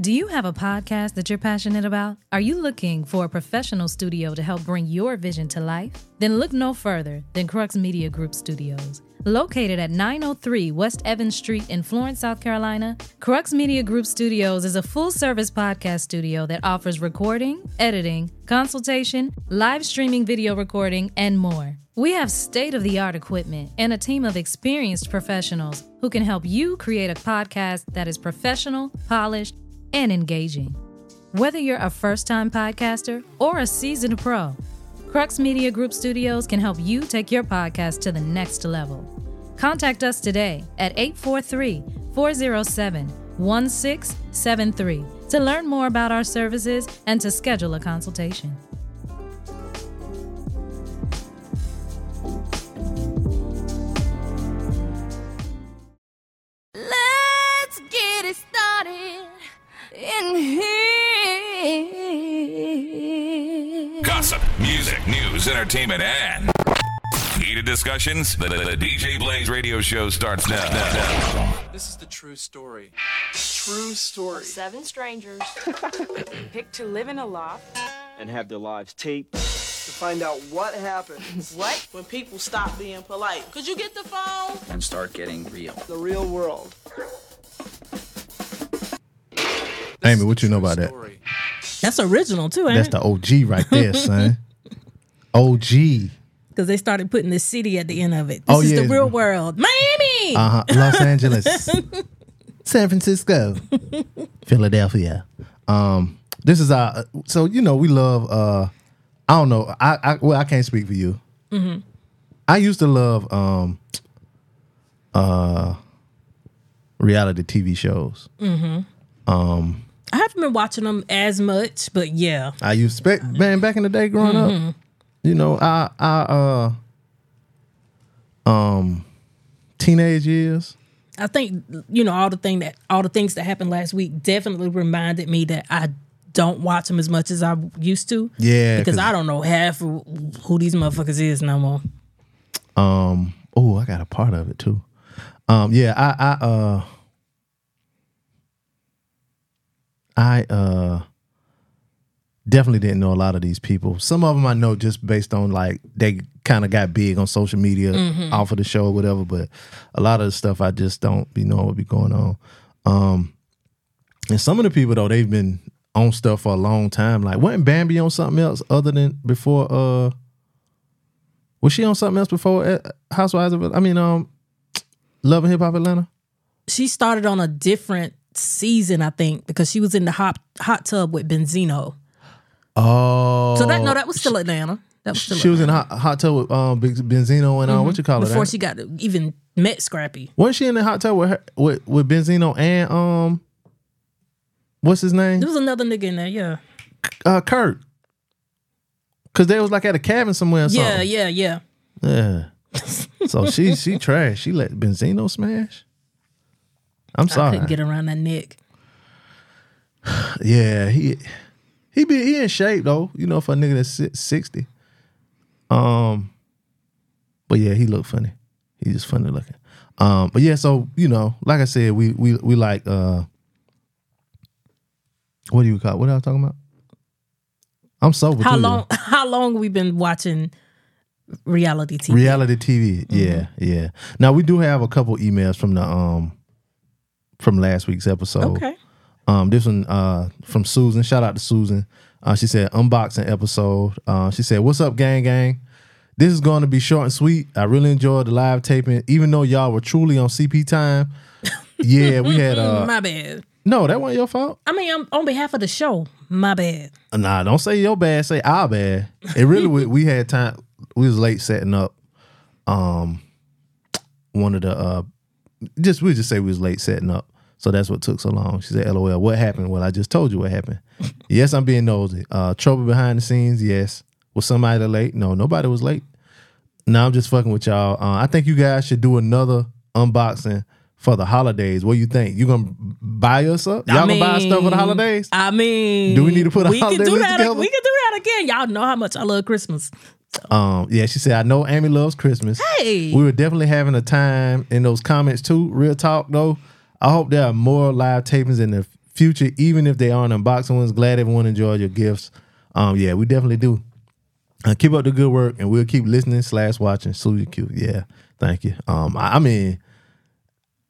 Do you have a podcast that you're passionate about? Are you looking for a professional studio to help bring your vision to life? Then look no further than Crux Media Group Studios. Located at 903 West Evans Street in Florence, South Carolina, Crux Media Group Studios is a full service podcast studio that offers recording, editing, consultation, live streaming video recording, and more. We have state of the art equipment and a team of experienced professionals who can help you create a podcast that is professional, polished, and engaging. Whether you're a first time podcaster or a seasoned pro, Crux Media Group Studios can help you take your podcast to the next level. Contact us today at 843 407 1673 to learn more about our services and to schedule a consultation. Let's get it started in here. Gossip, music, news, entertainment, and heated discussions. The, the, the DJ Blaze radio show starts now. This is the true story. True story. Seven strangers picked to live in a loft. and have their lives taped. To find out what happens What? when people stop being polite. Could you get the phone? and start getting real. the real world. Amy, what you know about that? That's original too, ain't That's it? the OG right there, son. OG. Because they started putting the city at the end of it. This Oh, is yeah. the real world. Miami. Uh huh. Los Angeles, San Francisco, Philadelphia. Um, this is our. So you know we love. uh I don't know. I, I well I can't speak for you. I used to love um uh reality TV shows. I haven't been watching them as much, but yeah. I used to man back in the day growing up. You know, I I uh um teenage years. I think you know all the thing that all the things that happened last week definitely reminded me that I don't watch them as much as I used to. Yeah, because I don't know half of who these motherfuckers is no more. Um. Oh, I got a part of it too. Um. Yeah. I. I. Uh. I. Uh. Definitely didn't know a lot of these people. Some of them I know just based on like they kind of got big on social media off of the show or whatever. But a lot of the stuff I just don't be knowing what be going on. Um. And some of the people though they've been on stuff for a long time. Like wasn't Bambi on something else other than before? Uh. Was she on something else before uh, Housewives of? I mean, um, Love and Hip Hop Atlanta. She started on a different season, I think, because she was in the hot hot tub with Benzino. Oh, So that no, that was still Atlanta. That was still she was in Atlanta. hot, hot tub with um Benzino and uh, what you call it? before ain't she got even met Scrappy. wasn't she in the hot tub with her, with with Benzino and um, what's his name? There was another nigga in there, yeah. Uh, Kurt. Cause they was like at a cabin somewhere. Or Yeah, something. yeah, yeah. yeah. so she she trash. She let Benzino smash. I'm sorry. I couldn't get around that neck. Yeah, he he be he in shape though. You know, for a nigga that's sixty. Um, but yeah, he look funny. He just funny looking. Um, but yeah, so you know, like I said, we we we like uh, what do you call? What I talking about? I'm sober. How long? How long we been watching reality TV? Reality TV. Yeah, yeah. Now we do have a couple emails from the um from last week's episode. Okay. Um, this one uh from Susan. Shout out to Susan. Uh, she said unboxing episode. Uh, she said, "What's up, gang, gang? This is going to be short and sweet. I really enjoyed the live taping, even though y'all were truly on CP time. Yeah, we had uh my bad. no, that wasn't your fault. I mean, I'm on behalf of the show. My bad. Nah, don't say your bad. Say our bad. It really we, we had time. We was late setting up. Um, one of the uh, just we just say we was late setting up. So that's what took so long. She said, "LOL, what happened?" Well, I just told you what happened. yes, I'm being nosy. Uh, trouble behind the scenes. Yes. Was somebody late? No, nobody was late. No, I'm just fucking with y'all. Uh, I think you guys should do another unboxing for the holidays. What do you think? You gonna buy us up? Y'all gonna buy stuff for the holidays? I mean, Do we need to put a we holiday can do list that. together? We can do that again. Y'all know how much I love Christmas. Um, yeah, she said, I know Amy loves Christmas. Hey. We were definitely having a time in those comments too. Real talk though. I hope there are more live tapings in the future, even if they aren't unboxing ones. Glad everyone enjoyed your gifts. Um, yeah, we definitely do. Uh, keep up the good work, and we'll keep listening slash watching. You, Q. Yeah, thank you. Um, I, I mean,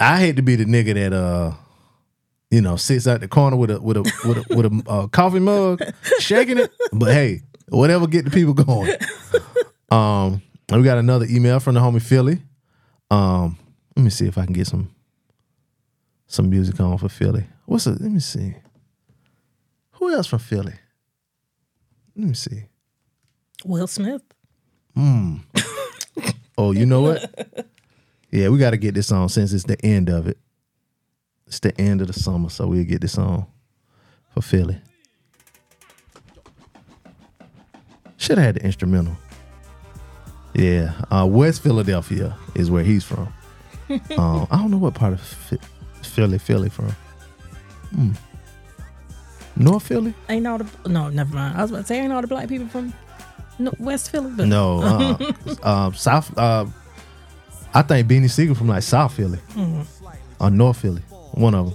I hate to be the nigga that uh, you know, sits out the corner with a with a with a with a uh, coffee mug, shaking it. But hey, whatever get the people going. Um, we got another email from the homie Philly. Um, let me see if I can get some some music on for Philly. What's it? Let me see. Who else from Philly? Let me see. Will Smith. Oh, you know what? yeah, we got to get this on since it's the end of it. It's the end of the summer, so we'll get this on for Philly. Should have had the instrumental. Yeah, uh, West Philadelphia is where he's from. um, I don't know what part of Philly, Philly from. Hmm. North Philly? Ain't all the no, never mind. I was about to say ain't all the black people from no, West Philly. But No, uh, um, South. Uh, I think Beanie Sigel from like South Philly or North Philly, one of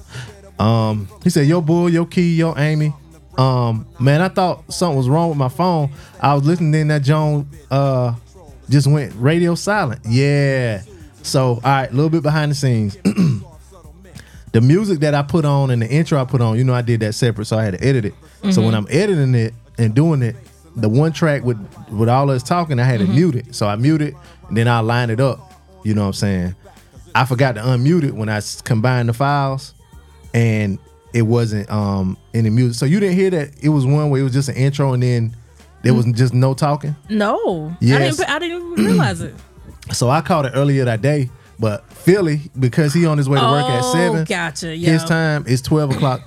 them. Um, he said, "Yo, boy, yo, key, yo, Amy." Um, man, I thought something was wrong with my phone. I was listening, then that Joan uh just went radio silent. Yeah. So, all right, a little bit behind the scenes. the music that I put on and the intro I put on, you know, I did that separate, so I had to edit it. So when mm-hmm. I'm editing it and doing it, the one track with with all us talking, I had to mm-hmm. mute it. So I mute it, and then I line it up. You know what I'm saying? I forgot to unmute it when I combined the files, and it wasn't um any music. So you didn't hear that? It was one where it was just an intro, and then there was mm. just no talking. no, I Yes. didn't. I didn't even realize it. So I caught it earlier that day, but Philly because he on his way to work at seven, gotcha, yeah. His time is twelve o'clock.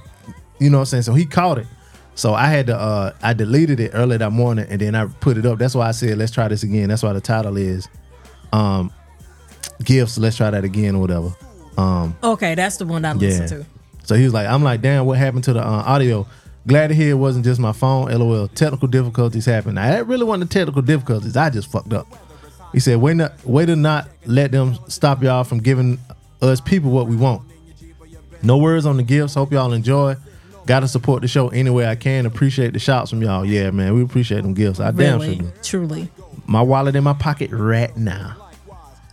You know what I'm saying? So he caught it. So I had to uh I deleted it early that morning and then I put it up. That's why I said let's try this again. That's why the title is um gifts. Let's try that again or whatever. Um Okay, that's the one that I listened yeah. to. So he was like, I'm like, damn, what happened to the uh, audio? Glad to hear it wasn't just my phone. LOL. Technical difficulties happened. Now, that really wasn't the technical difficulties. I just fucked up. He said, way, not, way to not let them stop y'all from giving us people what we want. No words on the gifts. Hope y'all enjoy. Got to support the show any way I can. Appreciate the shouts from y'all. Yeah, man, we appreciate them gifts. I damn sure do truly. my wallet in my pocket right now.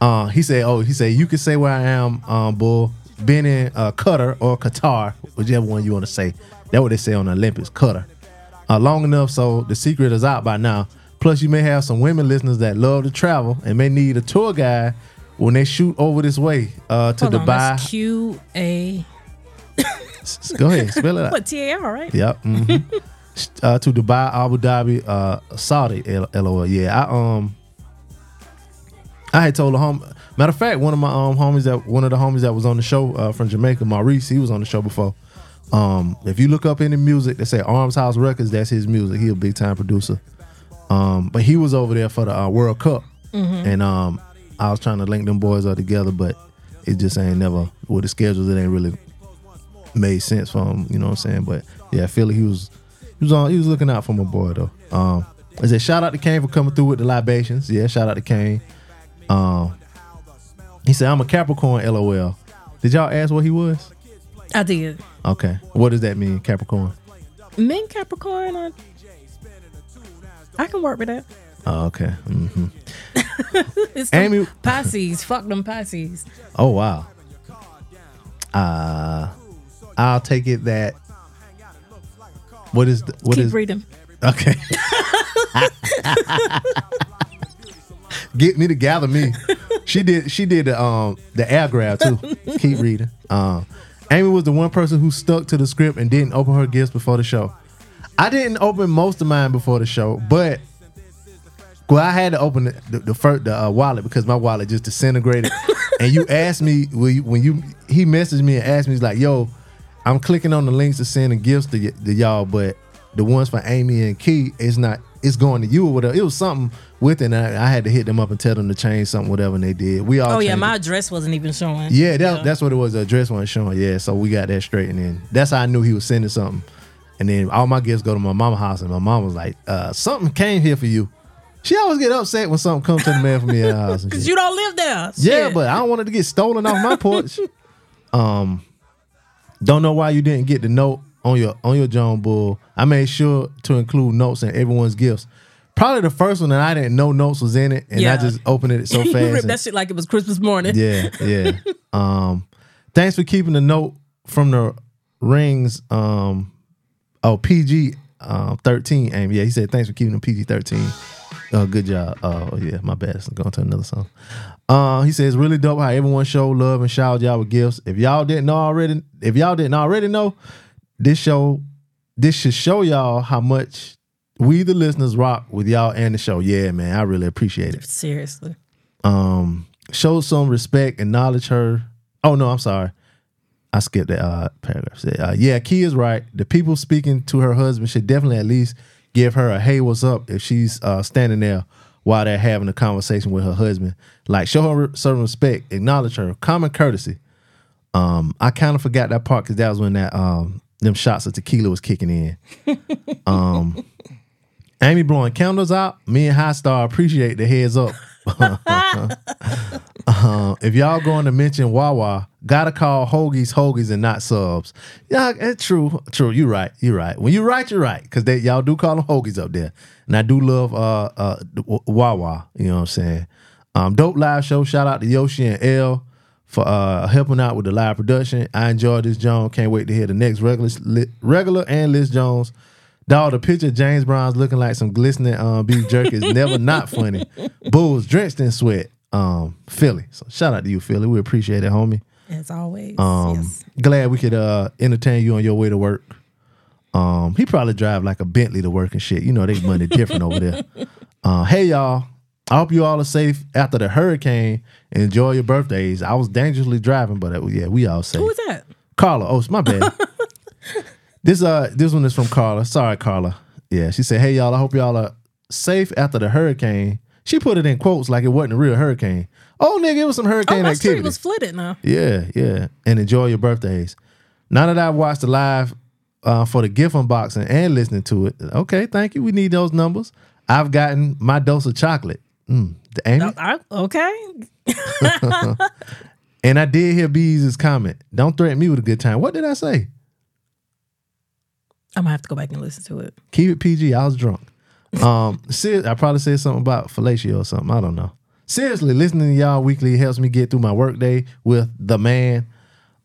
Uh, he said, "Oh, he said you can say where I am, um, bull. Been in uh, Qatar or Qatar, whichever one you want to say. That's what they say on the Olympics, Qatar. Uh, long enough so the secret is out by now. Plus, you may have some women listeners that love to travel and may need a tour guide when they shoot over this way uh, to Hold Dubai. Q A. Go ahead, spell it out. What T A R right? Yep. mhm. uh, to Dubai, Abu Dhabi, uh, Saudi. L- LOL. Yeah, I um, I had told a home. Matter of fact, one of my um homies that one of the homies that was on the show uh, from Jamaica, Maurice, he was on the show before. Um, if you look up any music that say Arms House Records, that's his music. He a big time producer. Um, but he was over there for the uh, World Cup, and um, I was trying to link them boys up together, but it just ain't never with the schedules. It ain't really made sense for him. You know what I'm saying? But yeah, Philly, he was he was on he was looking out for my boy though. Um, I said shout out to Kane for coming through with the libations. Yeah, shout out to Kane. Um, he said I'm a Capricorn. LOL. Did y'all ask what he was? I did. Okay, what does that mean, Capricorn? Men Capricorn. Are, I can work with that. Oh, okay. hmm It's Amy- Pisces. Fuck them Pisces. Oh wow. Uh, I'll take it that. What is the, what Keep is- reading. Okay. Get me to gather me. She did. She did the um the air grab too. Keep reading. Um, Amy was the one person who stuck to the script and didn't open her gifts before the show. I didn't open most of mine before the show, but well, I had to open the the, the first the uh, wallet because my wallet just disintegrated. and you asked me when you, when you he messaged me and asked me, he's like, "Yo, I'm clicking on the links to send the gifts to, y- to y'all, but the ones for Amy and Key is not. It's going to you or whatever. It was something with it. And I, I had to hit them up and tell them to change something, whatever, and they did. We all. Oh yeah, my it. address wasn't even showing. Yeah, that, that's what it was. The address wasn't showing. Yeah, so we got that straightened in. that's how I knew he was sending something. And then all my gifts go to my mama house, and my mom was like, uh, "Something came here for you." She always get upset when something comes to the man from me the house. Cause you don't live there. Yeah, Shit. but I don't want it to get stolen off my porch. Um, Don't know why you didn't get the note on your on your John Bull. I made sure to include notes in everyone's gifts. Probably the first one that I didn't know notes was in it, and I just opened it so you fast. ripped and- that shit like it was Christmas morning. yeah, yeah. um, thanks for keeping the note from the rings. Um, oh PG um thirteen. Amy, yeah, he said thanks for keeping the PG thirteen. Uh, good job. Oh yeah, my bad. It's going to another song. Uh, he says really dope how everyone showed love and showered y'all with gifts. If y'all didn't know already, if y'all didn't already know, this show, this should show y'all how much we the listeners rock with y'all and the show. Yeah, man, I really appreciate it Seriously. um show some respect and acknowledge her oh no i'm sorry i skipped that uh paragraph. Said, uh, yeah key is right. The people speaking to her husband should definitely at least give her a hey what's up if she's uh standing there while they're having a conversation with her husband. Like show her some respect acknowledge her. Common courtesy. Um i kind of forgot that part because that was when that um them shots of tequila was kicking in. Um amy blowing candles out. Me and high star appreciate the heads up Uh, if y'all going to mention Wawa, gotta call hoagies hoagies and not subs. Yeah, it's true. True. You're right. You're right. When you're right, you're right. Because they y'all do call them hoagies up there, and I do love uh uh Wawa. You know what I'm saying? Um, dope live show. Shout out to Yoshi and L for uh helping out with the live production. I enjoyed this Jones. Can't wait to hear the next regular regular and Liz Jones. Dog, the picture of James Brown's looking like some glistening um, beef jerky is never not funny. Bulls drenched in sweat. Um, Philly. So shout out to you, Philly. We appreciate it, homie. As always. Um, yes. glad we could uh entertain you on your way to work. Um, he probably drive like a Bentley to work and shit. You know they money different over there. Uh, hey y'all, I hope you all are safe after the hurricane. Enjoy your birthdays. I was dangerously driving, but uh, yeah, we all safe. Who is that? Carla. Oh, it's my bad. this uh this one is from Carla. Sorry, Carla. Yeah, she said, "Hey y'all, I hope y'all are safe after the hurricane." She put it in quotes like it wasn't a real hurricane. Oh, nigga, it was some Oh, hurricane my street activity. was flooded now. yeah, yeah, and enjoy your birthdays. Now that I've watched the live uh, for the gift unboxing and listening to it, okay, thank you. We need those numbers. I've gotten my dose of chocolate. Mm, the Amy, I, okay. and I did hear Bees' comment. Don't threaten me with a good time. What did I say? I'm gonna have to go back and listen to it. Keep it PG. I was drunk. Um, ser- I probably said something about fellatio or something. I don't know. Seriously, listening to y'all weekly helps me get through my workday with the man.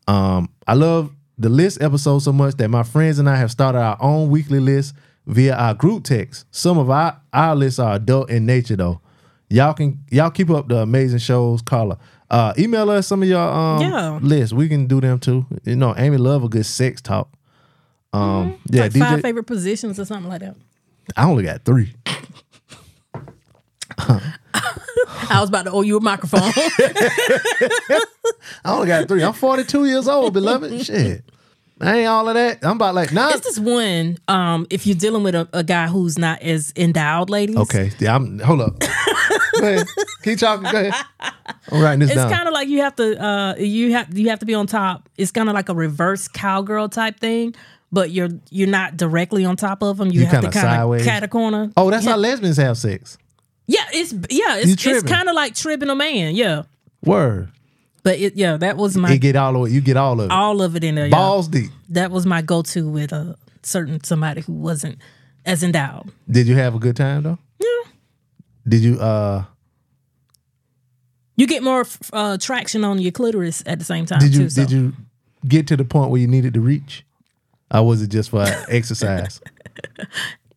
Um, I love the list episode so much that my friends and I have started our own weekly list via our group text. Some of our our lists are adult in nature though. Y'all can y'all keep up the amazing shows. Carla, uh, email us some of your um Yeah. lists. We can do them too. You know, Amy love a good sex talk. Um, yeah, like DJ. five favorite positions or something like that. I only got three. I was about to owe you a microphone. I only got three. I'm 42 years old, beloved. Shit. I ain't all of that. I'm about like nah. it's this one. Um, if you're dealing with a, a guy who's not as endowed, ladies. Okay. Yeah, I'm hold up. Keep talking. Go ahead. I'm writing this It's down. kind of like you have to uh you have you have to be on top. It's kind of like a reverse cowgirl type thing, but you're you're not directly on top of them. You, You have to kind sideways. cat a corner. oh, that's how lesbians have sex. Yeah, it's yeah, it's it's kind of like tripping a man. Yeah, Word. but it yeah, that was my You get all of it. You get all of it. all of it in there. y'all. Balls deep. That was my go to with a certain somebody who wasn't as endowed. Did you have a good time though? Yeah. Did you uh You get more uh, traction on your clitoris at the same time. did you too, so. did you get to the point where you needed to reach? Or was it just for exercise?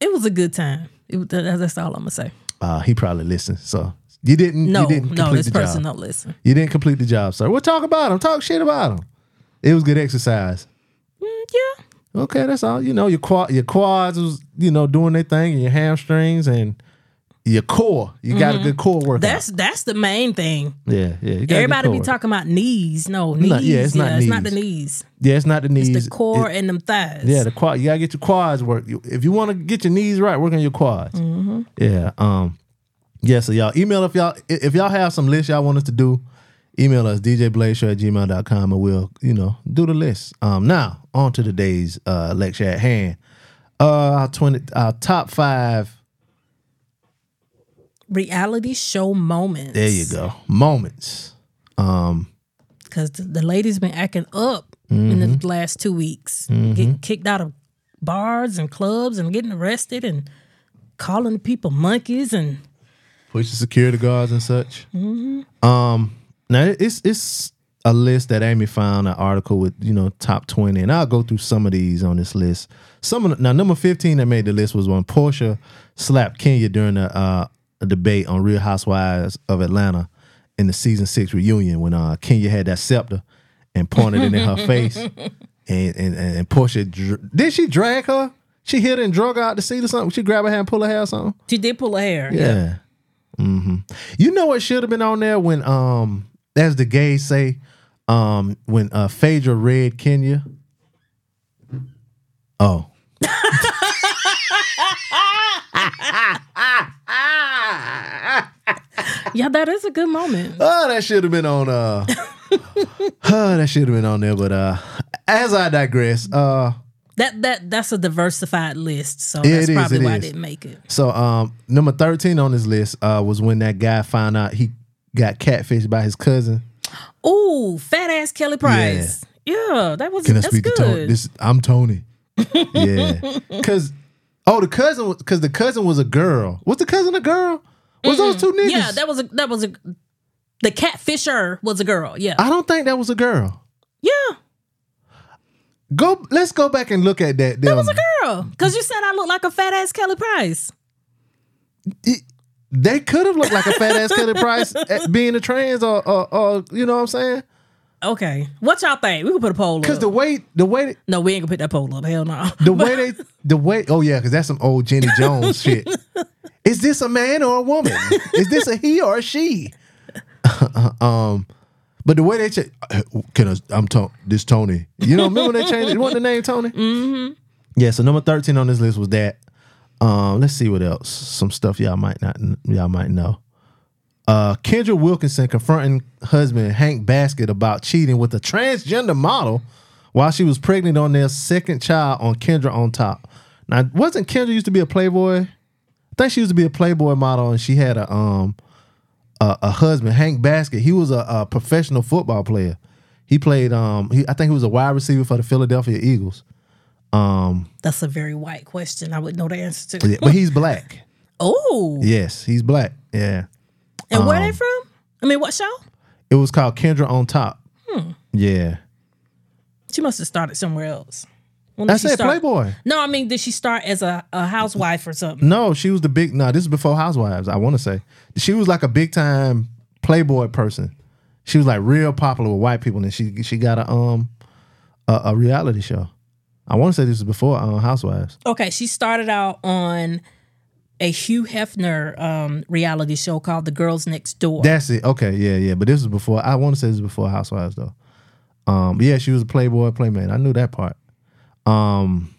It was a good time. It, that's all I'm gonna say. Uh, he probably listened. So you didn't No, you didn't no, this the person job. don't listen. You didn't complete the job, sir. We'll talk about him. Talk shit about him. It was good exercise. Mm, yeah, Okay, that's all. You know, your quad, your quads was, you know, doing their thing, and your hamstrings and your core. You got a good core workout. Mm-hmm. that's that's the main thing. yeah, yeah. Everybody be talking about knees. No, knees. Not- yeah, it's not it's not the knees. knees. Yeah, it's not the knees. It's the core It- and them thighs. yeah, the quad. You gotta get your quads work. If you want to get your knees right, work on your quads. Mm-hmm. Yeah. Um. Yeah. So y'all email if y'all if y'all have some lists y'all want us to do. Email us djblazeshow at gmail.com and we'll, you know, do the list. Um now on to today's uh lecture at hand. Uh our twenty our top five reality show moments. There you go. Moments. Um, Because the, the ladies been acting up in the last two weeks. Getting kicked out of bars and clubs and getting arrested and calling people monkeys and pushing security guards and such. Um, now it's it's a list that Amy found an article with you know top twenty, and I'll go through some of these on this list. Some of the, now number fifteen that made the list was when Portia slapped Kenya during a, uh, a debate on Real Housewives of Atlanta in the season six reunion when uh, Kenya had that scepter and pointed it in her face, and and and Portia did she drag her? She hit her and drug her out the seat or something. She grab her hair and pull her hair or something. she did pull her hair. Yeah. hmm You know what should have been on there when um as the gays say, um when uh Phaedra read Kenya. Oh. Yeah, that is a good moment. Oh, that should have been on uh oh, that should have been on there, but uh as I digress, uh That that that's a diversified list, so Yeah, that's is, probably why I didn't make it. so um number 13 on this list uh was when that guy found out he got catfished by his cousin. Ooh, fat ass Kelly Price. Yeah, that was Can I speak good. to Tony? This I'm Tony. yeah, because oh, the cousin because the cousin was a girl. Was the cousin a girl? Was those two niggas? yeah, that was a that was a the catfisher was a girl. Yeah, I don't think that was a girl. yeah, Go. Let's go back and look at that. that was a girl. Cause you said I look like a fat ass Kelly Price. They could have looked like a fat ass Kelly Price at being a trans, or, or, or you know what I'm saying? Okay, what y'all think? We can put a poll up. Because the way, the way, no, we ain't gonna put that poll up. Hell no. the way they, the way. Oh yeah, because that's some old Jenny Jones shit. Is this a man or a woman? Is this a he or a she? um, but the way they check, can I, I'm talking This Tony. You know, remember they changed it? What the name Tony? Mm-hmm. Yeah. So number thirteen on this list was that. Um, let's see what else. Some stuff y'all might not, y'all might know. Uh, Kendra Wilkinson confronting husband Hank Baskett about cheating with a transgender model while she was pregnant on their second child on Kendra on top. Now, wasn't Kendra used to be a Playboy? I think she used to be a Playboy model, and she had a um a, a husband, Hank Baskett. He was a, a professional football player. He played um he, I think he was a wide receiver for the Philadelphia Eagles. Um, That's a very white question. I would know the answer to. yeah, but he's black. Oh, Yes, he's black. Yeah. And where they Um, from? I mean, what show? It was called Kendra on top. Yeah. She must have started somewhere else. When I said start- Playboy. No, I mean, did she start as a, a housewife or something? No, she was the big. No, this is before Housewives. I want to say she was like a big time Playboy person. She was like real popular with white people, and she she got a um a, a reality show. I want to say this was before um, Housewives. Okay, she started out on a Hugh Hefner um, reality show called The Girls Next Door. That's it. Okay, yeah, yeah. But this was before. I want to say this was before Housewives though. Um, yeah, she was a Playboy playmate. I knew that part. Um,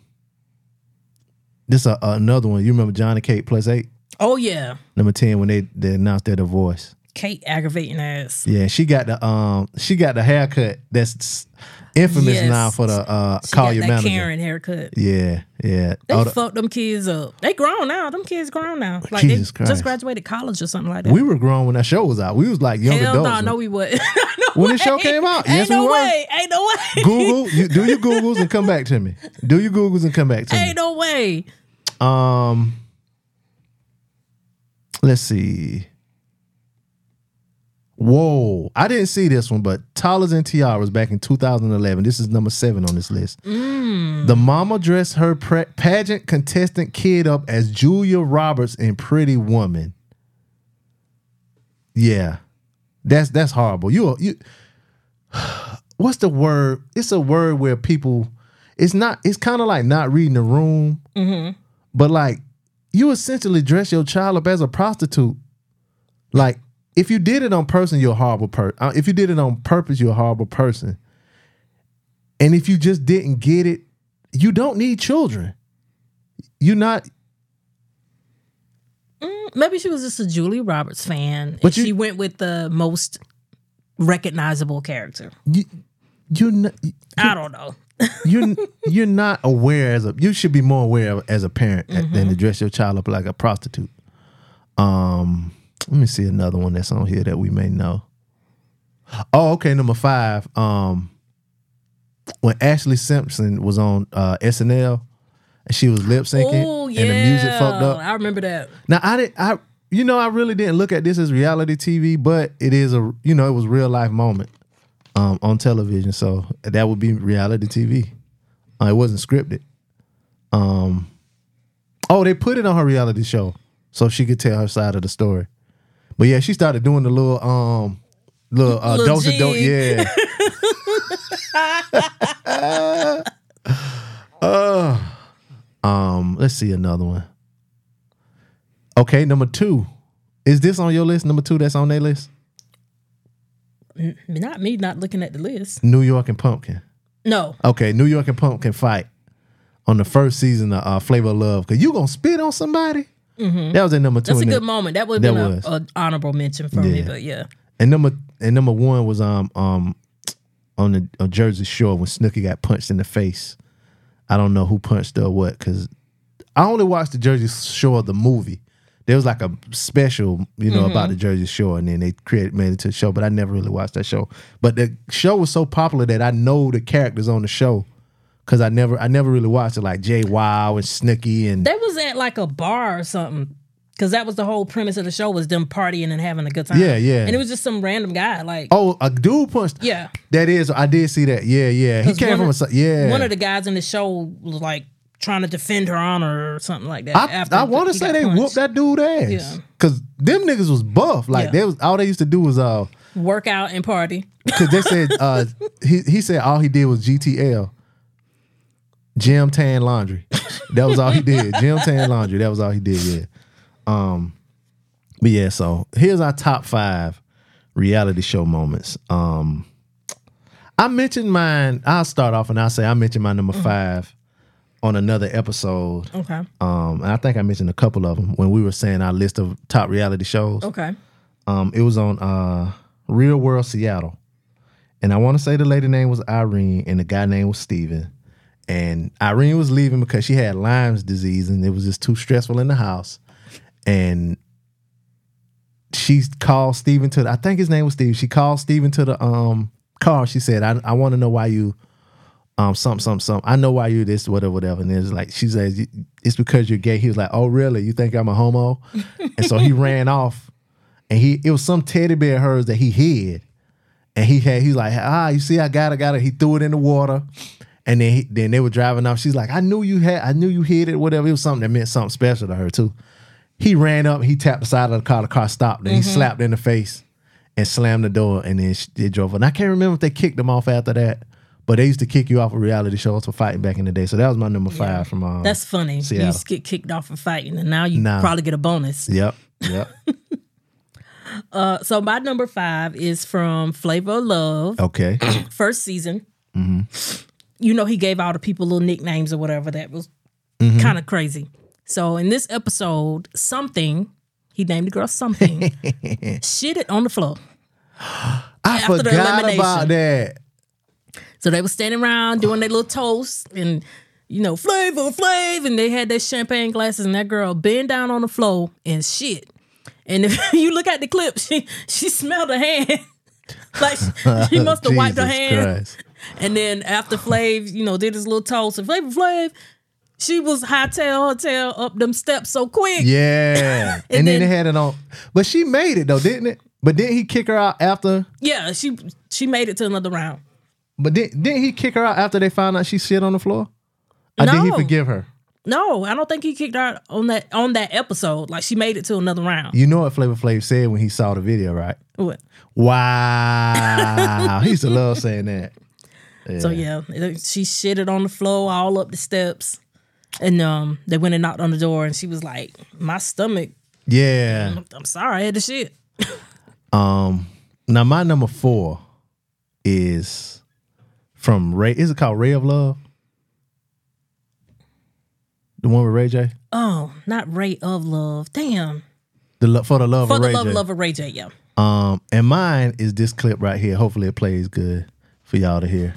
this a, another one. You remember Jon and Kate plus eight, oh yeah, number ten when they they announced their divorce. Kate aggravating ass. Yeah, she got the um she got the haircut that's infamous Yes. now for the uh She call your that manager. Karen haircut. Yeah, yeah. They Oh, the- fucked them kids up. They grown now. Them kids grown now. Like Jesus they Christ. just graduated college or something like that. we were grown when that show was out. We was like young Hell adults. no, we wouldn't. no When the show came out, ain't yes, no we were. way. Ain't no way. Google, you do your Googles and come back to me. Do your Googles and come back to me. ain't no way. Um, let's see. Whoa, I didn't see this one, but Toddlers and Tiaras back in 2011. This is number seven on this list. Mm. The mama dressed her pre- pageant contestant kid up as Julia Roberts in Pretty Woman. Yeah, that's that's horrible. You you. What's the word? It's a word where people. It's not. It's kind of like not reading the room. Mm-hmm. But like, you essentially dress your child up as a prostitute. Like, if you did it on person, you're a horrible person. Uh, if you did it on purpose, you're a horrible person. And if you just didn't get it, you don't need children. You're not. Mm, maybe she was just a Julie Roberts fan. But and you- she went with the most recognizable character. You, you're not. I don't know. You're you're not aware as a. You should be more aware as a parent than mm-hmm. to dress your child up like a prostitute. Um, let me see another one that's on here that we may know. Oh, okay, number five. Um, when Ashlee Simpson was on uh, SNL and she was lip syncing Oh yeah, and the music fucked up. I remember that. Now I didn't I you know I really didn't look at this as reality TV, but it is a you know it was real life moment um, on television, so that would be reality TV. Uh, it wasn't scripted. Um, oh, they put it on her reality show so she could tell her side of the story. But yeah, she started doing the little um little uh, Little dose of dope. Yeah. uh, um, let's see another one. Okay, number two. Is this on your list? Number two that's on their list? Not me, not looking at the list. New York and Pumpkin. No, Okay, New York and Pumpkin fight on the first season of uh, Flavor of Love. Cause you gonna spit on somebody? That was at number two. Mm-hmm. that's a good moment. That would have been was. a, a honorable mention for me. But yeah, And number and number one was um um on the on Jersey Shore when Snooki got punched in the face. I don't know who punched her or what because I only watched the Jersey Shore the movie. There was like a special, you know, about the Jersey Shore, and then they created made it to a show. But I never really watched that show. But the show was so popular that I know the characters on the show because I never I never really watched it like JWoww and Snooki and they was at like a bar or something. Cause that was the whole premise of the show was them partying and having a good time. Yeah, yeah. And it was just some random guy. Like oh a dude punched. Yeah. that is I did see that. Yeah, yeah. He came from a of- si- yeah. one of the guys in the show was like trying to defend her honor or something like that. I, after I want to say they punched. whooped that dude ass. Yeah. Cause them niggas was buff. Like Yeah. they was all they used to do was uh work out and party. cause they said uh he he said all he did was GTL. Gym tan laundry. That was all he did. Gym tan laundry. That was all he did, yeah. Um but yeah, so here's our top five reality show moments. Um I mentioned mine. I'll start off and I'll say I mentioned my number five on another episode. Okay. Um, and I think I mentioned a couple of them when we were saying our list of top reality shows. Okay. Um, it was on uh, Real World Seattle, and I want to say the lady name was Irene, and the guy name was Steven. And Irene was leaving because she had Lyme's disease, and it was just too stressful in the house. And she called Steven to the, I think his name was Steve. She called Steven to the um car. She said, "I I want to know why you." um something something something. I know why you're this whatever whatever. And it's like she says it's because you're gay. He was like, oh really? You think I'm a homo? and so he ran off, and he it was some teddy bear of hers that he hid, and he had he's like ah you see I got it got it. He threw it in the water, and then he, then they were driving off. She's like I knew you had I knew you hid it whatever. It was something that meant something special to her too. He ran up. He tapped the side of the car. The car stopped. And he slapped in the face and slammed the door. And then she, they drove. And I can't remember if they kicked him off after that. But they used to kick you off of reality shows for fighting back in the day. So that was my number five from um, That's funny. Seattle. You used to get kicked off for fighting, and now you Nah. probably get a bonus. Yep. Yep. Uh, so my number five is from Flavor of Love, Okay. first season. Mm-hmm. You know, he gave all the people little nicknames or whatever. That was Mm-hmm. kind of crazy. So in this episode, something he named the girl something shitted on the floor. I forgot about that. So they were standing around doing their little toast and you know, flavor, flav, and they had their champagne glasses, and that girl bent down on the floor and shit. And if you look at the clip, she she smelled her hand. like she must have wiped her hand. Christ. And then after Flav, you know, did his little toast and Flavor Flav, she was high hightail hotel up them steps so quick. Yeah. and, And then, then- they had it on. But she made it though, didn't it? But didn't he kick her out after? Yeah, she she made it to another round. But didn't, didn't he kick her out after they found out she shit on the floor? Or did he forgive her? No, I don't think he kicked her out on that on that episode. Like she made it to another round. You know what Flavor Flav said when he saw the video, right? What? Wow. he used to love saying that. So yeah, she shitted on the floor all up the steps, and um, they went and knocked on the door, and she was like, "My stomach, Yeah. I'm sorry, I had to shit." Um. Now my number four is from Ray. Is it called Ray of Love? The one with Ray J. Oh, not Ray of Love. Damn, The lo- for the love for of the Ray love J. love of Ray J. Yeah. Um, and mine is this clip right here. Hopefully, it plays good for y'all to hear.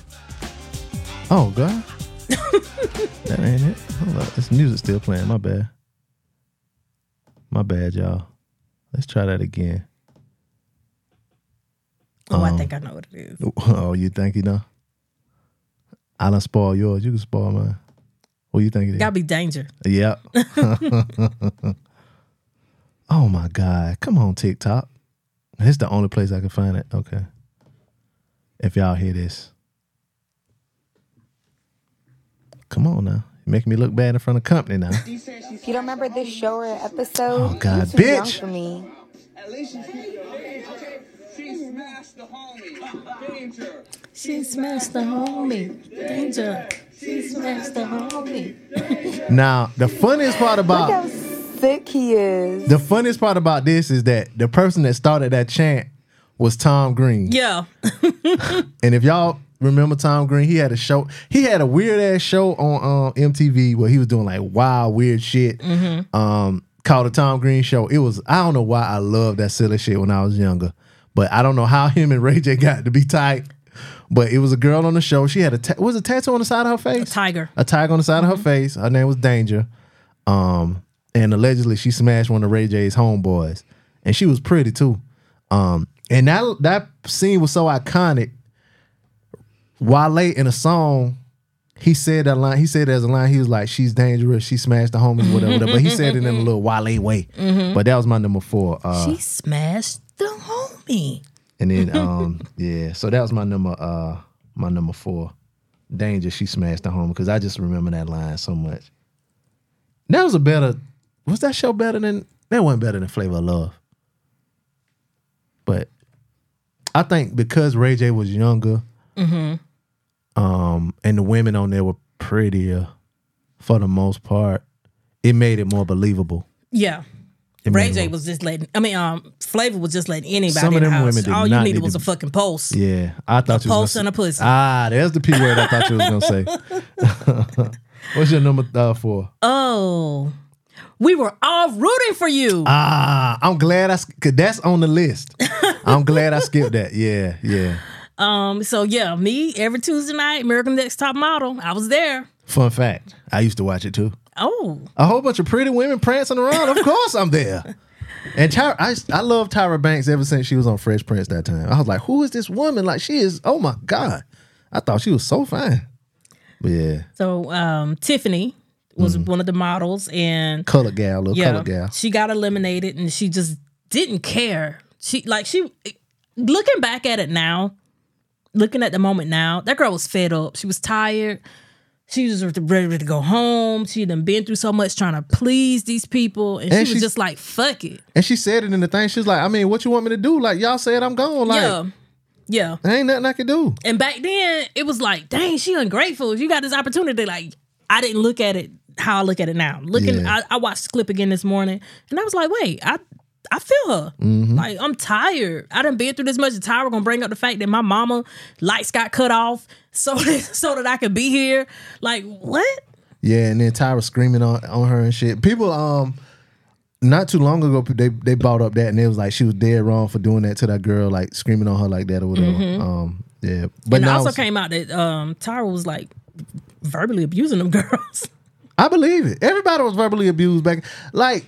Oh God, that ain't it. Hold this music still playing. My bad. My bad, y'all. Let's try that again. Oh, Um, I think I know what it is. Oh, you think you know? I done spoil yours. You can spoil mine. What you think it is? Gotta be danger. Yep. oh my God. Come on, TikTok. It's the only place I can find it. Okay. If y'all hear this. Come on now. You're making me look bad in front of company now. If you don't remember this show or episode, Oh, God, you're too young bitch. for me. She smashed the homie. Danger. She smashed the homie. Now, the funniest part Look about how sick he is. the funniest part about this is that the person that started that chant was Tom Green. Yeah. And if y'all remember Tom Green, he had a show. He had a weird ass show on um, MTV where he was doing like wild, weird shit. Um, called the Tom Green Show. It was I don't know why I loved that silly shit when I was younger, but I don't know how him and Ray J got to be tight. But it was a girl on the show. She had a ta- was a tattoo on the side of her face. A tiger. A tiger on the side of her face. Her name was Danger. Um, and allegedly she smashed one of Ray J's homeboys, and she was pretty too. Um, and that that scene was so iconic. Wale in a song, he said that line. He said as a line. He was like, "She's dangerous. She smashed the homies, whatever." whatever. But he said it in a little Wale way. But that was my number four. Uh, She smashed the homie. and then um, yeah, so that was my number uh my number four. Danger, she smashed the home because I just remember that line so much. That was a better was that show better than that wasn't better than Flavor of Love. But I think because Ray J was younger, um, and the women on there were prettier for the most part, it made it more believable. Yeah. It Ray J more- was just letting. I mean, um, Flavor was just letting anybody Some of in the them house. women did All you needed need was to- a fucking pulse. Yeah, I thought you was pulse gonna and a pussy. Ah, there's the p word I thought you was gonna say. What's your number uh, four? Oh, we were all rooting for you. Ah, I'm glad I cause that's on the list. I'm glad I skipped that. Yeah, yeah. Um, so yeah, me every Tuesday night, American Next Top Model. I was there. Fun fact: I used to watch it too. Oh, A whole bunch of pretty women prancing around. Of course, I'm there. And Tyra, I I love Tyra Banks ever since she was on Fresh Prince that time. I was like, who is this woman? Like she is. Oh my god, I thought she was so fine. But yeah, so um, Tiffany was one of the models, and color gal, little yeah, color gal. she got eliminated, and she just didn't care. She like she looking back at it now, looking at the moment now, that girl was fed up. She was tired. She was ready to go home. She done been through so much trying to please these people, and, And she was just like, "Fuck it." And she said it in the thing. She was like, I mean, what you want me to do? Like y'all said, I'm gone. Like yeah, yeah. there ain't nothing I can do. And back then, it was like, dang, she ungrateful. You got this opportunity. Like, I didn't look at it how I look at it now. Looking, Yeah. I, I watched the clip again this morning, and I was like, wait, I, I feel her. Like, I'm tired. I done been through this much. And Tyra gonna bring up the fact that my mama lights got cut off so that, so that I could be here. Like, what? Yeah, and then Tyra screaming on, on her and shit. People, um, not too long ago, they they brought up that and it was like she was dead wrong for doing that to that girl, like screaming on her like that or whatever. Um, yeah, but and it also came out that um, Tyra was like verbally abusing them girls. I believe it. Everybody was verbally abused back. Like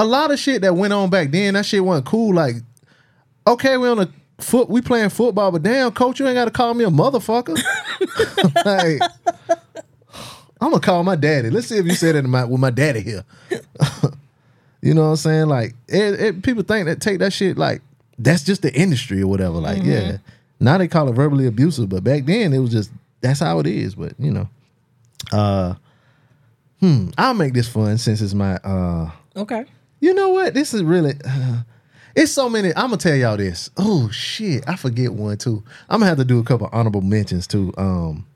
a lot of shit that went on back then. That shit wasn't cool. Like, okay, we on a foot, we playing football, but damn, coach, you ain't got to call me a motherfucker. like, I'm gonna call my daddy. Let's see if you said it my, with my daddy here. you know what I'm saying? Like, it, it- people think that take that shit like that's just the industry or whatever. Like, yeah, now they call it verbally abusive, but back then it was just that's how it is. But you know, uh, hmm, I'll make this fun since it's my uh. okay. You know what? This is really. Uh, it's so many. I'm gonna tell y'all this. Oh shit, I forget one too. I'm gonna have to do a couple honorable mentions too. Um,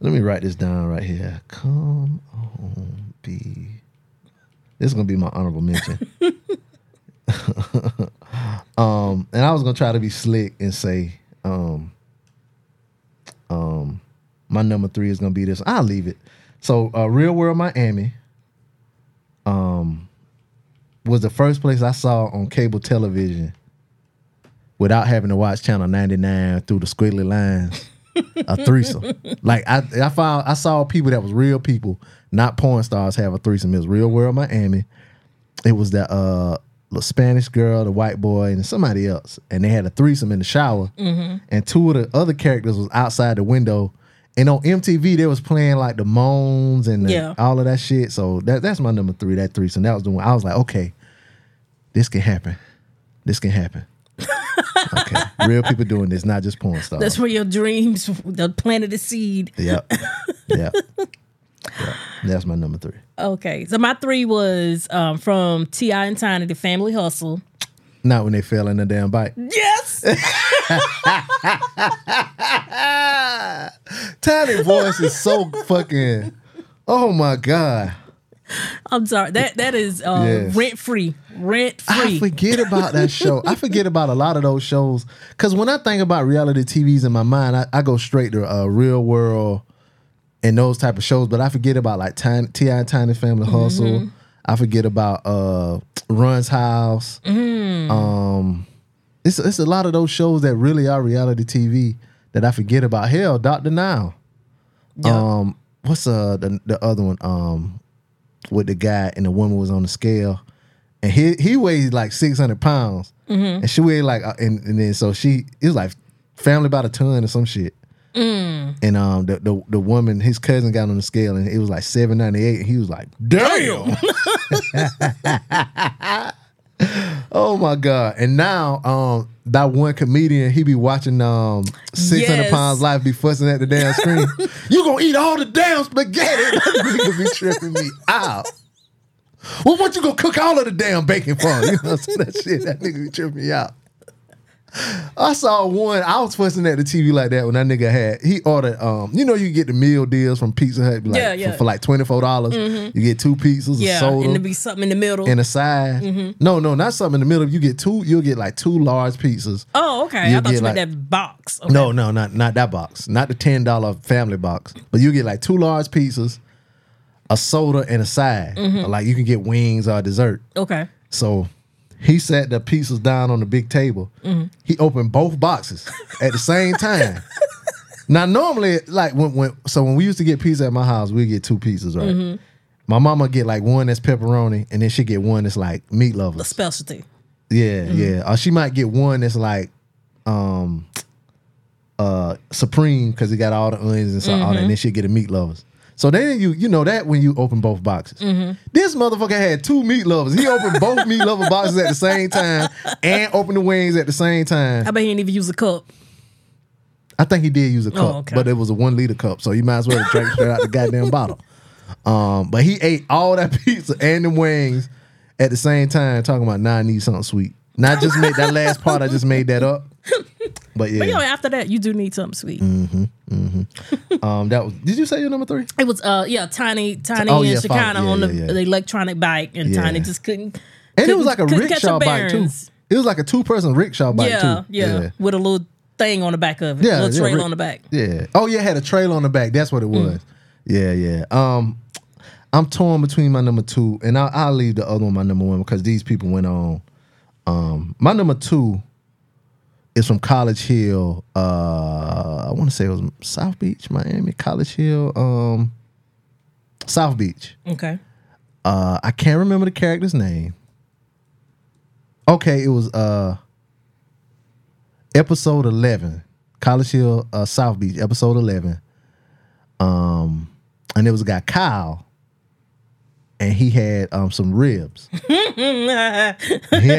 let me write this down right here. Come on, be. This is gonna be my honorable mention. um, and I was gonna try to be slick and say, um, um, my number three is gonna be this. I'll leave it. So, uh, Real World Miami. Um, was the first place I saw on cable television without having to watch channel 99 through the squiggly lines. a threesome. Like I I found I saw people that was real people, not porn stars have a threesome. It was real world Miami. It was that uh the Spanish girl, the white boy, and somebody else. And they had a threesome in the shower. And two of the other characters was outside the window And on MTV, they was playing like the moans and the- Yeah. all of that shit. So that that's my number three. That three. So that was the one. I was like, okay, this can happen. This can happen. okay, real people doing this, not just porn stars. That's where your dreams, the planted a seed. Yep. Yep. Yep. That's my number three. Okay, so my three was um, from T.I. and Tiny, the Family Hustle. Not when they fell in the damn bike. Yes, Tiny voice is so fucking. Oh my god. I'm sorry. That that is uh, Yes. rent free, rent free. I forget about that show. I forget about a lot of those shows because when I think about reality TVs in my mind, I, I go straight to uh, Real World and those type of shows. But I forget about like Tiny, T.I and Tiny Family Hustle. I forget about uh, Run's House. Um, it's it's a lot of those shows that really are reality TV that I forget about. Hell, Doctor Now. Um, what's uh the the other one? Um, with the guy and the woman was on the scale, and he he weighed like six hundred pounds, and she weighed like uh, and, and then so she it was like family about a ton or some shit. And um the, the the woman his cousin got on the scale and it was like seven ninety eight and he was like damn. oh my god! And now um that one comedian he be watching um six hundred Yes. pounds life be fussing at the damn screen. you gonna eat all the damn spaghetti? That nigga be tripping me out. Well, what you gonna cook all of the damn bacon for? You know what I'm saying? that shit. That nigga be tripping me out. I saw one. I was fussing at the TV like that when that nigga had. He ordered. Um, you know, you get the meal deals from Pizza Hut, like, Yeah, for- yeah. For, like twenty four dollars. Mm-hmm. You get two pizzas, yeah, a soda, and there be something in the middle. and a side. Mm-hmm. No, no, not something in the middle. You get two. You'll get like two large pizzas. oh, okay. you I thought you meant that box. Okay. No, no, not not that box. Not the ten dollar family box. But you get like two large pizzas, a soda, and a side. Mm-hmm. Like you can get wings or dessert. Okay. So he sat the pizzas down on the big table. He opened both boxes at the same time. now normally, like when when so when we used to get pizza at my house, we get two pizzas, right? My mama get like one that's pepperoni, and then she get one that's like meat A lovers. specialty. Yeah, yeah. Or she might get one that's like um uh supreme because it got all the onions and so all that, and then she'll get a meat lovers. So then you you know that when you open both boxes. This motherfucker had two meat lovers. He opened both meat lover boxes at the same time and opened the wings at the same time. I bet he didn't even use a cup. I think he did use a cup, okay. but it was a one liter cup, so you might as well have drank straight out the goddamn bottle. Um, but he ate all that pizza and the wings at the same time, talking about now I need something sweet. Not just made that last part, I just made that up. But yeah, But you know, after that, you do need something sweet. Mm. um, that was. Did you say your number three? It was uh yeah, Tiny Tiny Oh, and yeah, Shekinah follow- on yeah, the, yeah, yeah. the electronic bike, and Yeah. Tiny just couldn't. And it was like a rickshaw bike too. It was like a two person rickshaw bike Yeah, too. yeah, yeah, with a little thing on the back of it, Yeah, a little yeah, trailer Rick- on the back. Yeah. Oh yeah, it had a trailer on the back. That's what it Mm. was. Yeah, yeah. Um, I'm torn between my number two, and I'll, I'll leave the other one my number one because these people went on. Um, my number two is from College Hill. Uh, I want to say it was South Beach, Miami, College Hill. Um, South Beach. Okay, Uh, I can't remember the character's name. Okay, it was uh episode eleven, College Hill, uh, South Beach, episode eleven. Um, and it was a guy Kyle, and he had um some ribs. he had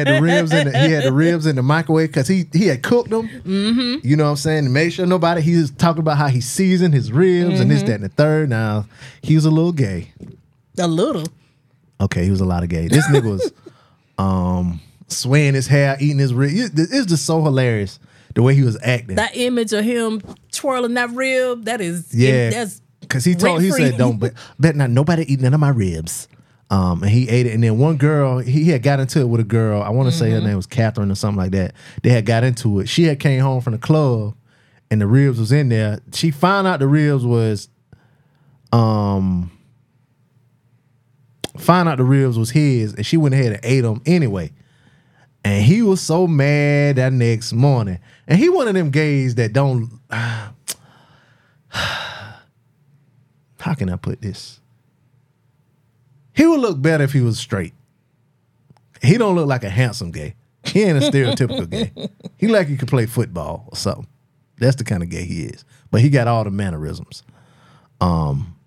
the ribs in the, he had the ribs in the microwave because he he had cooked them. Mm-hmm. You know what I'm saying? To make sure nobody. He was talking about how he seasoned his ribs and this, that, and the third. Now he was a little gay. a little. Okay, he was a lot of gay. This nigga was um swaying his hair, eating his rib. It- It's just so hilarious the way he was acting. That image of him twirling that rib, that is yeah, that's because he told he said don't bet, bet not nobody eat none of my ribs. Um, and he ate it, and then one girl he had got into it with a girl. I want to say her Mm-hmm. name was Catherine or something like that. They had got into it. She had came home from the club, and the ribs was in there. She found out the ribs was, um, found out the ribs was his, and she went ahead and ate them anyway. And he was so mad that next morning. And he one of them gays that don't. How can I put this? He would look better if he was straight. He don't look like a handsome gay. He ain't a stereotypical gay. He like he could play football or something. That's the kind of gay he is. But he got all the mannerisms. Um,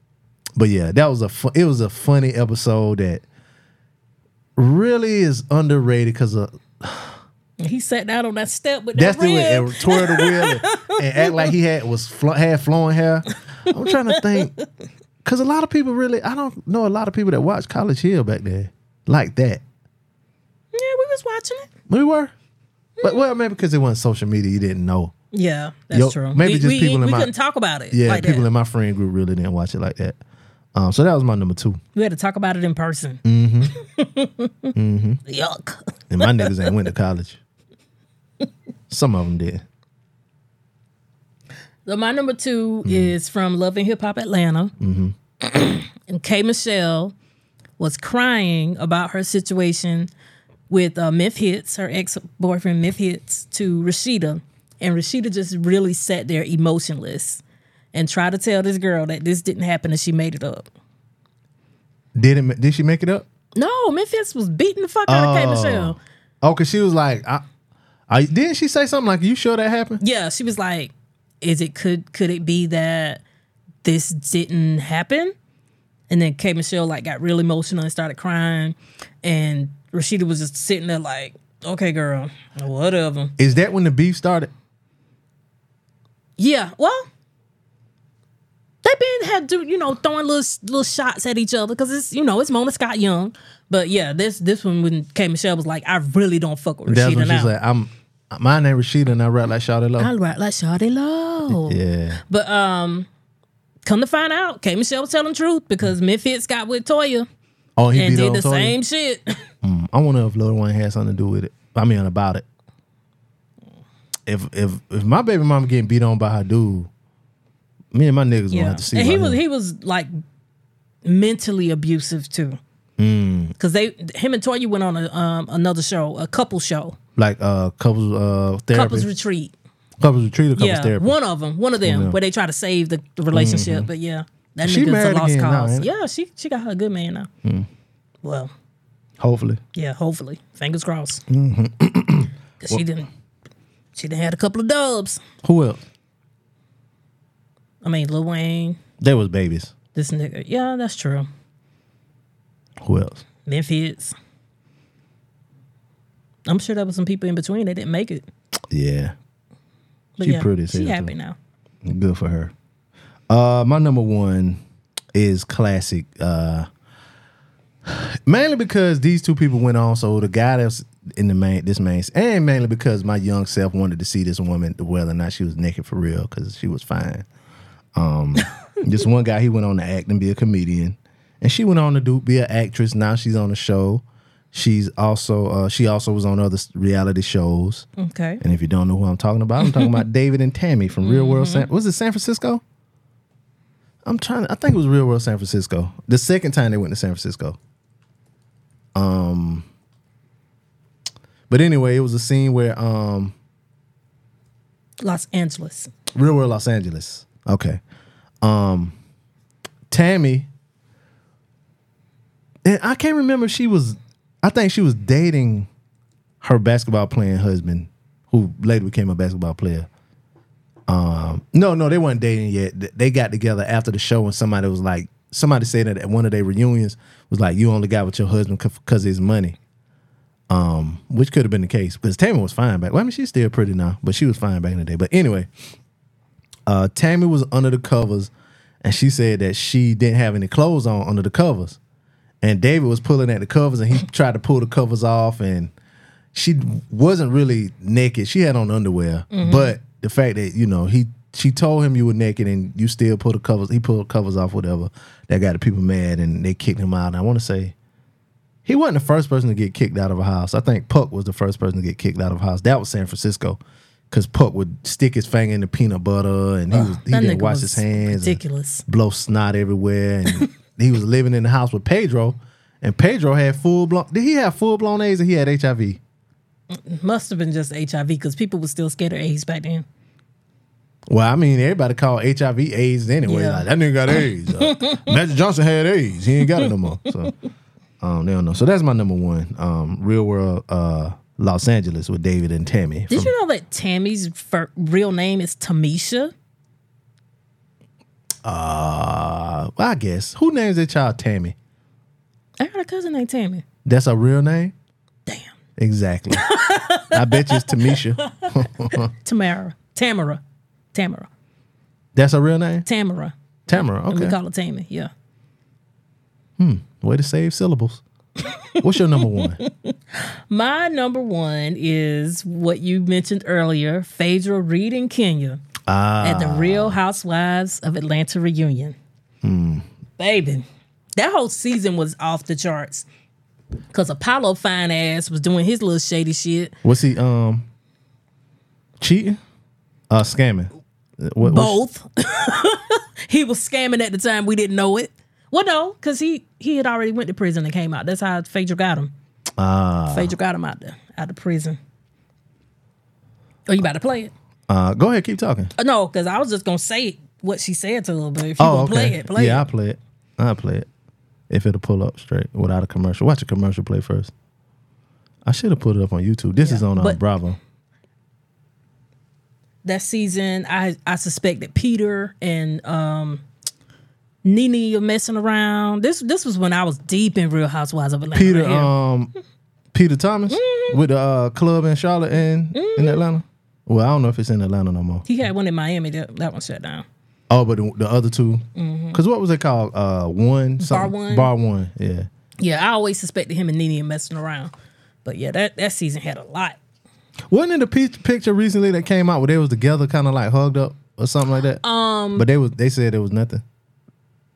but yeah, that was a it was a funny episode that really is underrated because of He sat down on that step with that's that the way and twirl the wheel and, and act like he had was fl- had flowing hair. I'm trying to think because a lot of people really I don't know a lot of people that watched College Hill back there like that. Yeah, we was watching it. We were, but well maybe because it wasn't social media, you didn't know. Yeah, that's Yo, true. maybe we, just we, people in we my- couldn't talk about it. Yeah, like people that. in my friend group really didn't watch it like that. Um, so that was my number two. we had to talk about it in person. Mm-hmm. mm-hmm. Yuck. And my niggas ain't went to college. Some of them did. So my number 2 Mm-hmm. is from Love and Hip Hop Atlanta. and K Michelle was crying about her situation with uh, Memphitz, her ex boyfriend Memphitz, to Rasheeda. And Rasheeda just really sat there emotionless and tried to tell this girl that this didn't happen and she made it up. Did it? Did she make it up? No, Memphitz was beating the fuck out of K Michelle. Oh, cause she was like, I, I didn't she say something like, "You sure that happened?" Yeah, she was like, "Is it could could it be that this didn't happen?" And then K Michelle like got real emotional and started crying, and Rasheeda was just sitting there like, "Okay, girl, whatever." Is that when the beef started? Yeah, well, they been had to you know throwing little little shots at each other because it's you know it's Mona Scott Young, but yeah, this this one when K Michelle was like, "I really don't fuck with That's Rasheeda now." like, "I'm my name Rasheeda and I rap like Shawty Lo." I rap like Shawty Lo. Yeah, But um, come to find out, K Michelle was telling the truth because Memphitz got with Toya oh, he and beat did the Toya? same shit. Mm, I wonder if Lil Wayne had something to do with it. I mean, about it. If if if my baby mama getting beat on by her dude, me and my niggas gonna have to see. and he was him. he was like mentally abusive too. Mm. Because they him and Toya went on a um another show, a couple show, like uh couples uh therapy, couples retreat. couples retreat, or couples yeah, therapy. one of them, one of them, Yeah. where they try to save the, the relationship. Mhm. But yeah, that She nigga's a lost now, cause. ain't yeah, she she got her good man now. Mm. Well, Hopefully, yeah, hopefully, fingers crossed. Mhm. Cause she didn't she done had a couple of dubs. who else? I mean, Lil Wayne, They was babies. this nigga. Yeah, that's true. Who else? Memphitz. I'm sure there was some people in between that didn't make it. Yeah, But she yeah, pretty. She happy too. now. Good for her. Uh, my number one is classic. Uh, mainly because these two people went on. So the guy that's in the main, this main, and mainly because my young self wanted to see this woman, whether or not she was naked for real, because she was fine. Um, this one guy, he went on to act and be a comedian, and she went on to do be an actress. Now she's on the show. She's also uh, she also was on other reality shows. Okay. And if you don't know who I'm talking about, I'm talking about David and Tammy from Real World San was it San Francisco? I'm trying to I think it was Real World San Francisco. The second time they went to San Francisco. Um but anyway, it was a scene where um Los Angeles. Real World Los Angeles. Okay. Um Tammy and I can't remember if she was I think she was dating her basketball playing husband, who later became a basketball player. Um, no, no, they weren't dating yet. They got together after the show, and somebody was like, somebody said that at one of their reunions was like, "You only got with your husband because of his money," um, which could have been the case because Tammy was fine back. Well, I mean, she's still pretty now, but she was fine back in the day. But anyway, uh, Tammy was under the covers, and she said that she didn't have any clothes on under the covers, and David was pulling at the covers, and he tried to pull the covers off, and she wasn't really naked. She had on underwear, Mhm. but the fact that you know he she told him you were naked and you still pull the covers. He pulled the covers off, whatever. That got the people mad and they kicked him out. And I want to say he wasn't the first person to get kicked out of a house. I think Puck was the first person to get kicked out of a house. That was San Francisco. Cause Puck would stick his finger in the peanut butter and he was he didn't wash his hands. and ridiculous. Blow snot everywhere. And he was living in the house with Pedro. And Pedro had full blown did he have full blown AIDS or he had HIV? Must have been just HIV because people were still scared of AIDS back then. Well, I mean, everybody called HIV AIDS anyway. Yeah. Like that nigga got AIDS. Uh, Magic Johnson had AIDS. He ain't got it no more. So um, they don't know. So that's my number one. Um, real world uh, Los Angeles with David and Tammy. Did from- you know that Tammy's real name is Tamisha? Uh, well, I guess who names their child Tammy? I got a cousin named Tammy. That's a real name. Damn. Exactly. I bet you it's Tamisha. Tamara. Tamara. Tamara. That's a real name. Tamara. Tamara. And we Okay. call her Tammy. Yeah. Hmm. Way to save syllables. What's your number one? My number one is what you mentioned earlier, Phaedra Reed and Kenya at the Real Housewives of Atlanta reunion. Baby, that whole season was off the charts. Cause Apollo fine ass was doing his little shady shit. Was he um cheating? Uh, scamming. What, Both. he was scamming at the time. We didn't know it. Well, no, because he he had already went to prison and came out. That's how Phaedra got him. Ah. Phaedra got him out the out of prison. Oh, you about to play it? Uh, go ahead, keep talking. Uh, No, because I was just gonna say what she said to her. But if you Oh, okay. play it, play yeah, it. I'll play it. I'll play it. If it'll pull up straight without a commercial. Watch a commercial play first. I should have put it up on YouTube. This is on uh, Bravo. that season, I I suspect that Peter and um Nene are messing around. This this was when I was deep in Real Housewives of Atlanta. Peter right um Peter Thomas Mm-hmm. with the uh, club in Charlotte and in Atlanta. Well, I don't know if it's in Atlanta no more. he had one in Miami. That, that one shut down. Oh, but the, the other two, because what was it called? Uh, one something? Mm-hmm. One? Bar one. Yeah. Yeah, I always suspected him and Nene messing around. But yeah, that, that season had a lot. Wasn't it a pe- picture recently that came out where they was together, kind of like hugged up or something like that? Um, but they was they said it was nothing.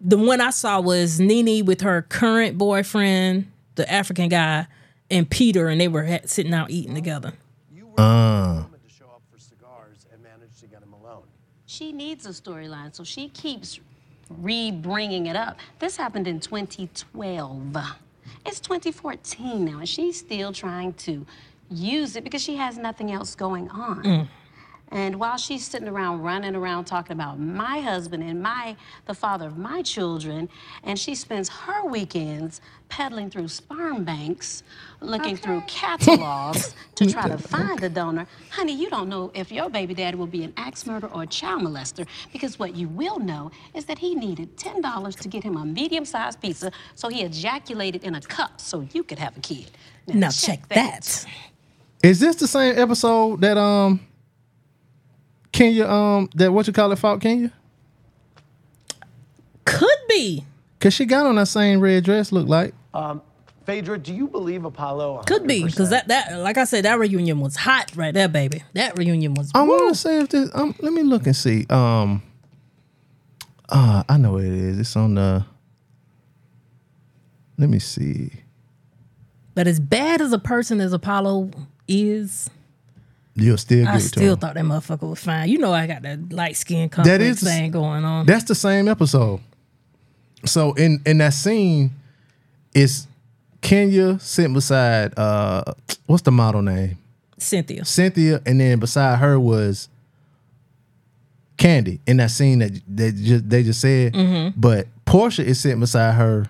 The one I saw was Nene with her current boyfriend, the African guy, and Peter, and they were ha- sitting out eating together. Uh, She needs a storyline, so she keeps re-bringing it up. This happened in 2012. It's 2014 now, and she's still trying to use it because she has nothing else going on. Mm. And while she's sitting around running around talking about my husband and my the father of my children, and she spends her weekends peddling through sperm banks, looking through catalogs to try to find a donor. Honey, you don't know if your baby daddy will be an axe murderer or a child molester because what you will know is that he needed $10 to get him a medium-sized pizza so he ejaculated in a cup so you could have a kid. Now check that. is this the same episode that um Kenya um that what you call it fought Kenya? Could be. Cause she got on that same red dress. Look like Um, Phaedra, do you believe Apollo? Could be because that that like I said, that reunion was hot right there, baby. That reunion was. I want to say if this. Um, let me look and see. Um, uh, I know what it is. It's on the. Let me see. But as bad as a person as Apollo is, You'll still get I it to still him. thought that motherfucker was fine. You know, I got that light skin complex is the- thing going on. That's the same episode. So in in that scene, it's Kenya sitting beside uh, what's the model name? Cynthia. Cynthia, and then beside her was Kandi in that scene that they just they just said. Mm-hmm. But Porsha is sitting beside her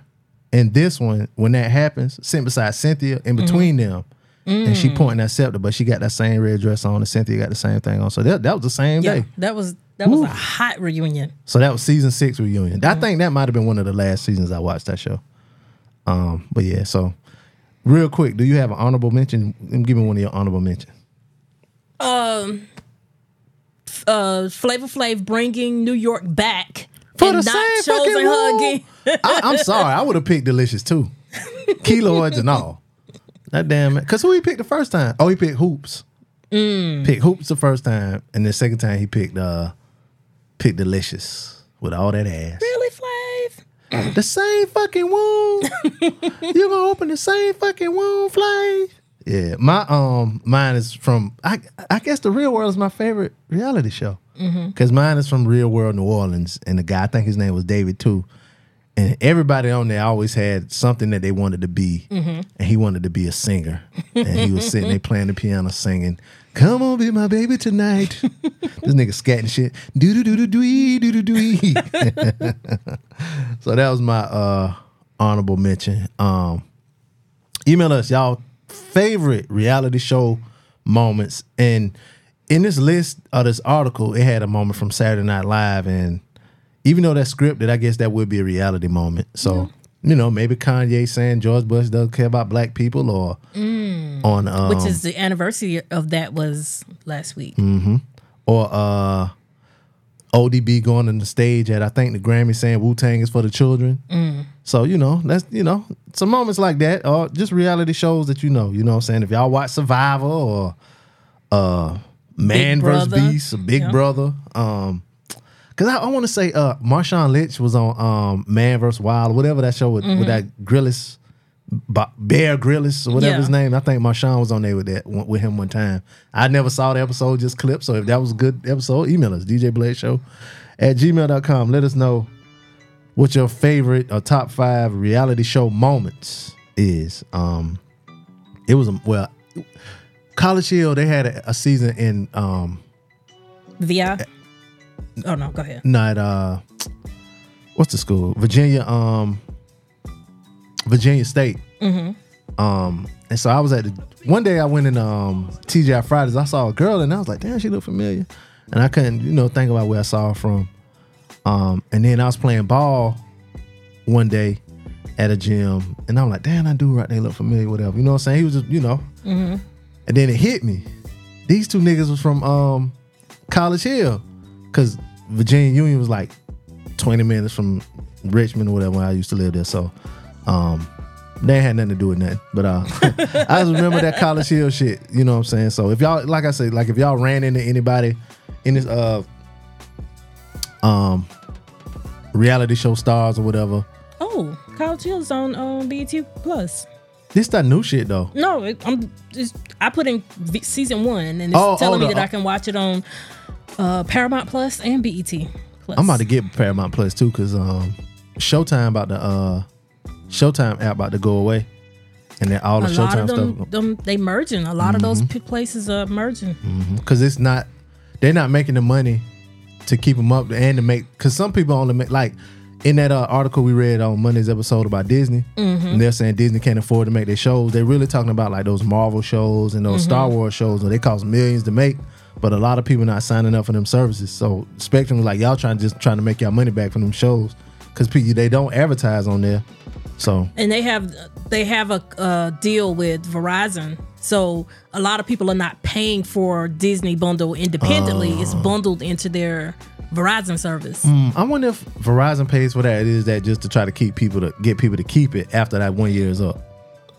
in this one when that happens, sitting beside Cynthia in between them. And she Mm. pointing at Scepter, but she got that same red dress on, and Cynthia got the same thing on. So that, that was the same Yeah, day. that was that was a hot reunion. So that was season six reunion. Mm-hmm. I think that might have been one of the last seasons I watched that show. Um, but yeah, so real quick, do you have an honorable mention? Give me one of your honorable mentions. Um, uh, Flavor Flav bringing New York back For the same fucking her again. I, I'm sorry, I would have picked Delicious too. Keloids and all. That damn it. Cause who he picked the first time? Oh, he picked Hoopz. Mm. Picked Hoopz the first time, and the second time he picked uh picked Delicious with all that ass. Really, Flav? The same fucking wound. you gonna open the same fucking wound, Flav? Yeah, my um mine is from I I guess the real world is my favorite reality show. Mhm. Cause mine is from Real World New Orleans, and the guy I think his name was David too. And everybody on there always had something that they wanted to be, Mhm. and he wanted to be a singer. and he was sitting there playing the piano, singing, "Come on, be my baby tonight." this nigga scatting shit, do do do do do do do do. So that was my uh honorable mention. Um, email us y'all favorite reality show moments. And in this list of this article, it had a moment from Saturday Night Live. And even though that's scripted, I guess that would be a reality moment. So, you know, maybe Kanye saying George Bush doesn't care about black people or on um, Which is the anniversary of that was last week. hmm Or uh ODB going on the stage at I think the Grammy saying Wu Tang is for the children. Mm. So, you know, that's you know, some moments like that, or just reality shows that you know, you know what I'm saying? If y'all watch Survivor or uh Man vs. Beast or Big Yeah. Brother. Um Cause I, I want to say uh Marshawn Lynch was on um Man vs. Wild, whatever that show with, Mhm. with that Grillis Bear Grylls or whatever Yeah. his name. I think Marshawn was on there with that with him one time. I never saw the episode, just clips. So if that was a good episode, email us, DJ Blaze Show at gmail.com. Let us know what your favorite or top five reality show moments is. Um it was a well College Hill, they had a, a season in um VI. Oh no, go ahead. not uh what's the school? Virginia um Virginia State. Mm-hmm. Um, and so I was at the one day I went in um TGI Fridays. I saw a girl and I was like, damn, she looked familiar. And I couldn't, you know, think about where I saw her from. Um, and then I was playing ball one day at a gym, and I'm like, damn, that dude right there look familiar, whatever. You know what I'm saying? He was just, you know. Mm-hmm. And then it hit me. These two niggas was from um College Hill. Cause Virginia Union was like 20 minutes from Richmond or whatever I used to live there. So um they had nothing to do with nothing. But uh I just remember that College Hill shit. You know what I'm saying? So if y'all like I said, like if y'all ran into anybody in this uh um reality show stars or whatever, Oh, College Hill's on um, BET Plus. this that new shit though. No, it, I'm just I put in v- season one, and it's Oh, telling oh, me the- that I can watch it on uh, Paramount Plus and BET Plus. I'm about to get Paramount Plus too, cause um Showtime about to uh Showtime app about to go away. And then all the a lot Showtime of them, stuff them they merging. A lot of those Mhm. p- places are merging. because it's not they're not making the money to keep them up and to make because some people only make like in that uh, article we read on Monday's episode about Disney, Mhm. and they're saying Disney can't afford to make their shows. They're really talking about like those Marvel shows and those Mhm. Star Wars shows where they cost millions to make, but a lot of people not signing up for them services. So Spectrum was like y'all trying to just trying to make y'all money back from them shows because people they don't advertise on there. So and they have they have a, uh deal with Verizon. So a lot of people are not paying for Disney bundle independently. it's Oh. bundled into their Verizon service. mm, I wonder if Verizon pays for that. Is that just to try to keep people to get people to keep it after that one year is up?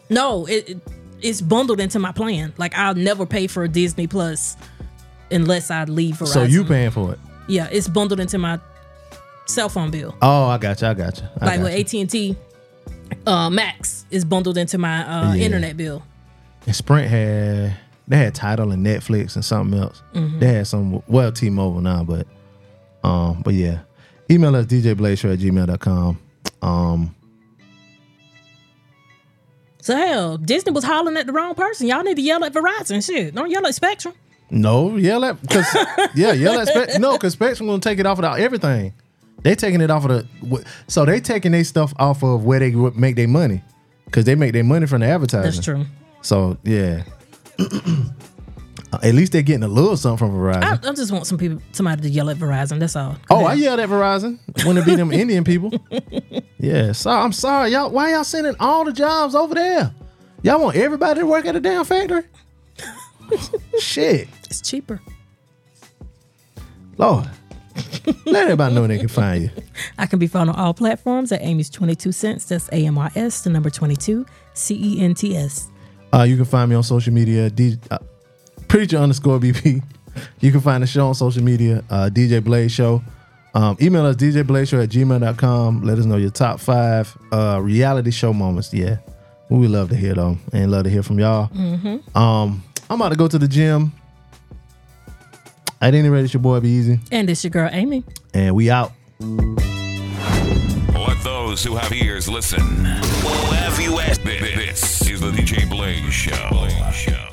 No, it, it it's bundled into my plan. Like I'll never pay for Disney Plus unless I leave Verizon. So you paying for it? Yeah, it's bundled into my cell phone bill. Oh, I got you. I got you. I like got with. AT and T, uh, Max is bundled into my uh, Yeah. internet bill. And Sprint had they had Tidal and Netflix and something else. Mhm. They had some well T-Mobile now, but um, but yeah. Email us djblazeshow at gmail.com. Um So hell, Disney was hollering at the wrong person. Y'all need to yell at Verizon. Shit, don't yell at Spectrum. No, yell at because yeah, yell at Spectrum. No, because Spectrum gonna take it off of the, everything. They taking it off of the so they taking their stuff off of where they make their money because they make their money from the advertising. That's true. So yeah, at least they're getting a little something from Verizon. I, I just want some people, somebody to yell at Verizon. That's all. Oh, I yelled at Verizon when it be them Indian people. Yeah, so I'm sorry, y'all. Why y'all sending all the jobs over there? Y'all want everybody to work at a damn factory? Shit, It's cheaper. Lord, let everybody know they can find you. I can be found on all platforms at Amy's 22 cents. That's A M Y S, the number 22, C E N T S. Uh, you can find me on social media, D, uh, preacher underscore BP. You can find the show on social media, uh, DJ Blaze Show. Um, email us djblazeshow at gmail.com. Let us know your top five uh, reality show moments. Yeah, we love to hear them and love to hear from y'all. Mm-hmm. Um, I'm about to go to the gym. At any rate, it's your boy B-Eazy, And it's your girl, Amy. and we out. Let those who have ears listen. We'll have you ask. This is the DJ Blaze Show. Show.